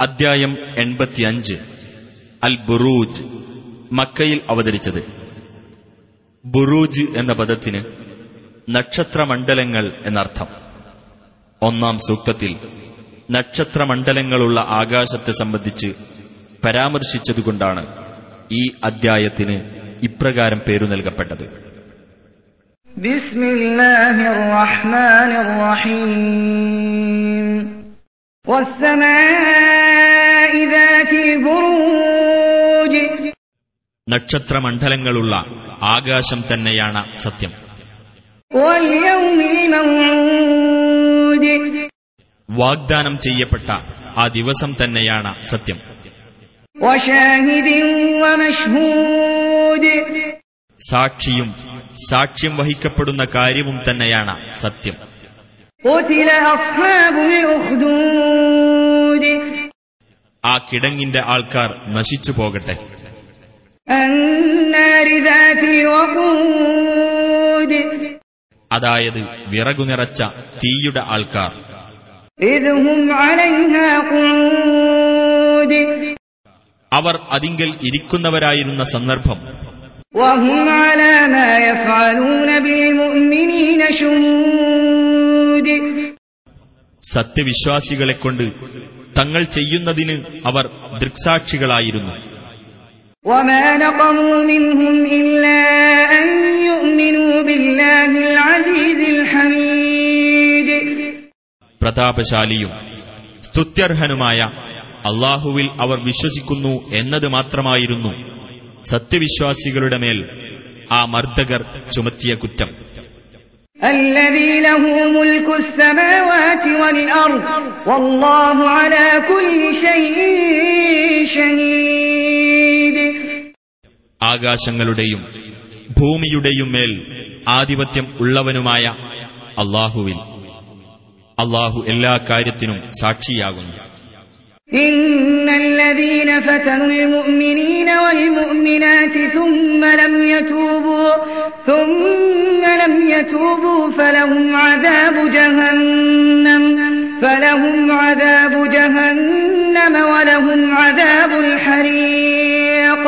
അദ്ധ്യായം എൺപത്തിയഞ്ച് അൽ ബുറൂജ് മക്കയിൽ അവതരിച്ചത് ബുറൂജ് എന്ന പദത്തിന് നക്ഷത്രമണ്ഡലങ്ങൾ എന്നർത്ഥം ഒന്നാം സൂക്തത്തിൽ നക്ഷത്രമണ്ഡലങ്ങളുള്ള ആകാശത്തെ സംബന്ധിച്ച് പരാമർശിച്ചതുകൊണ്ടാണ് ഈ അദ്ധ്യായത്തിന് ഇപ്രകാരം പേരു നൽകപ്പെട്ടത് بسم الله الرحمن الرحيم والسماء ذات البروج നക്ഷത്രമണ്ഡലങ്ങളുള്ള ആകാശം തന്നെയാണ് സത്യം. വാഗ്ദാനം ചെയ്യപ്പെട്ട ആ ദിവസം തന്നെയാണ് സത്യം. സാക്ഷിയും സാക്ഷ്യം വഹിക്കപ്പെടുന്ന കാര്യവും തന്നെയാണ് സത്യം. ആ കിടങ്ങിന്റെ ആൾക്കാർ നശിച്ചു പോകട്ടെ النار ذات الوقود അതായത് വിറകു നിറച്ച തീയുടെ ആൾക്കാർ إذ هم عليها قعود അവർ അതിങ്കൽ ഇരിക്കുന്നവരായിരുന്ന സന്ദർഭം وهم على ما يفعلون بالمؤمنين شهود സത്യവിശ്വാസികളെ കൊണ്ട് തങ്ങൾ ചെയ്യുന്നതിന് അവർ ദൃക്സാക്ഷികളായിരുന്നു. പ്രതാപശാലിയും സ്തുത്യർഹനുമായ അള്ളാഹുവിൽ അവർ വിശ്വസിക്കുന്നു എന്നത് മാത്രമായിരുന്നു സത്യവിശ്വാസികളുടെ മേൽ ആ മർദ്ദകർ ചുമത്തിയ കുറ്റം. الذي له ملك السماوات والأرض والله على كل شيء شهيد ആകാശങ്ങളുടെയും ഭൂമിയുടെയും മേൽ ആധിപത്യം ഉള്ളവനുമായ അള്ളാഹുവിൽ അള്ളാഹു എല്ലാ കാര്യത്തിനും സാക്ഷിയാകുന്നു إن الذين فتنوا المؤمنين والمؤمنات ثم لم يتوبوا ثم لم يتوبوا فلهم عذاب جهنم فلهم عذاب جهنم ولهم عذاب الحريق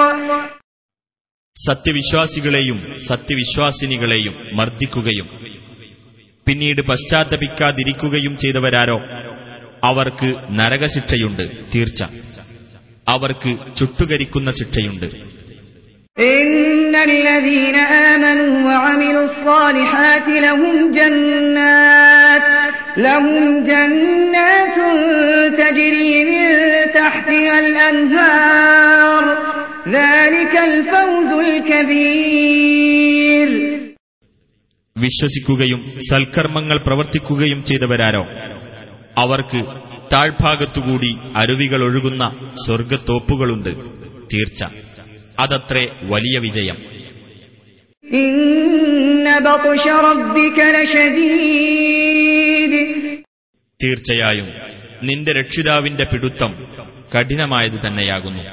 സത്യവിശ്വാസികളെയും സത്യവിശ്വാസിനികളെയും മർദ്ദിക്കുകയും പിന്നീട് പശ്ചാത്തപിക്കാതിരിക്കുകയും ചെയ്തവരാരോ അവർക്ക് നരകശിക്ഷയുണ്ട് തീർച്ച അവർക്ക് ചുട്ടുകരിക്കുന്ന ശിക്ഷയുണ്ട് إن الذين آمنوا وعملوا الصالحات لهم جنات لهم جنات تجري من تحتها الأنهار ذلك الفوز الكبير വിശ്വസിക്കുകയും സൽക്കർമ്മങ്ങൾ പ്രവർത്തിക്കുകയും ചെയ്തവരാരോ അവർക്ക് താഴ്ഭാഗത്തുകൂടി അരുവികൾ ഒഴുകുന്ന സ്വർഗത്തോപ്പുകളുണ്ട് തീർച്ച അതത്രേ വലിയ വിജയം തീർച്ചയായും നിന്റെ രക്ഷിതാവിന്റെ പിടുത്തം കഠിനമായത് തന്നെയാകുന്നു.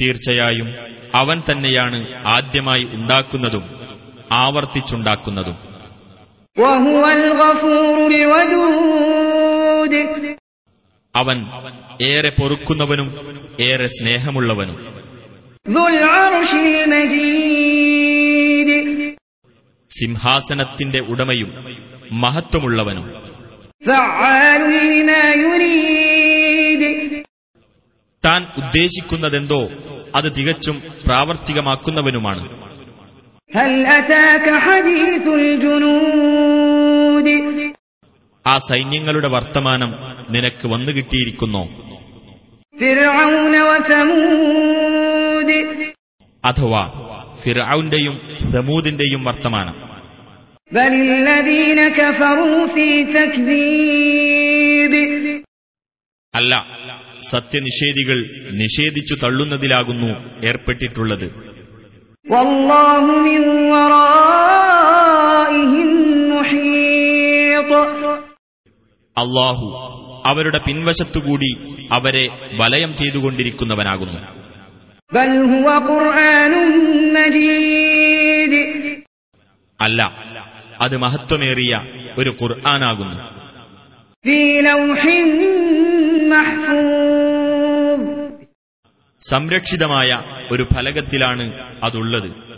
തീർച്ചയായും അവൻ തന്നെയാണ് ആദ്യമായി ഉണ്ടാക്കുന്നതും ആവർത്തിച്ചുണ്ടാക്കുന്നതും. അവൻ ഏറെ പൊറുക്കുന്നവനും ഏറെ സ്നേഹമുള്ളവനും. സിംഹാസനത്തിന്റെ ഉടമയും മഹത്വമുള്ളവനും. താൻ ഉദ്ദേശിക്കുന്നതെന്തോ അത് തികച്ചും പ്രാവർത്തികമാക്കുന്നവനുമാണ്. ആ സൈന്യങ്ങളുടെ വർത്തമാനം നിനക്ക് വന്നു കിട്ടിയിരിക്കുന്നു. അഥവാ ഫിറൌന്റെയും സമൂദിന്റെയും വർത്തമാനം. അല്ല സത്യനിഷേധികൾ നിഷേധിച്ചു തള്ളുന്നതിലാകുന്നു ഏർപ്പെട്ടിട്ടുള്ളത്. അള്ളാഹു അവരുടെ പിൻവശത്തുകൂടി അവരെ വലയം ചെയ്തുകൊണ്ടിരിക്കുന്നവനാകുന്നു. അല്ല അത് മഹത്വമേറിയ ഒരു ഖുർആാനാകുന്നു. സംരക്ഷിതമായ ഒരു ഫലകത്തിലാണ് അതുള്ളത്.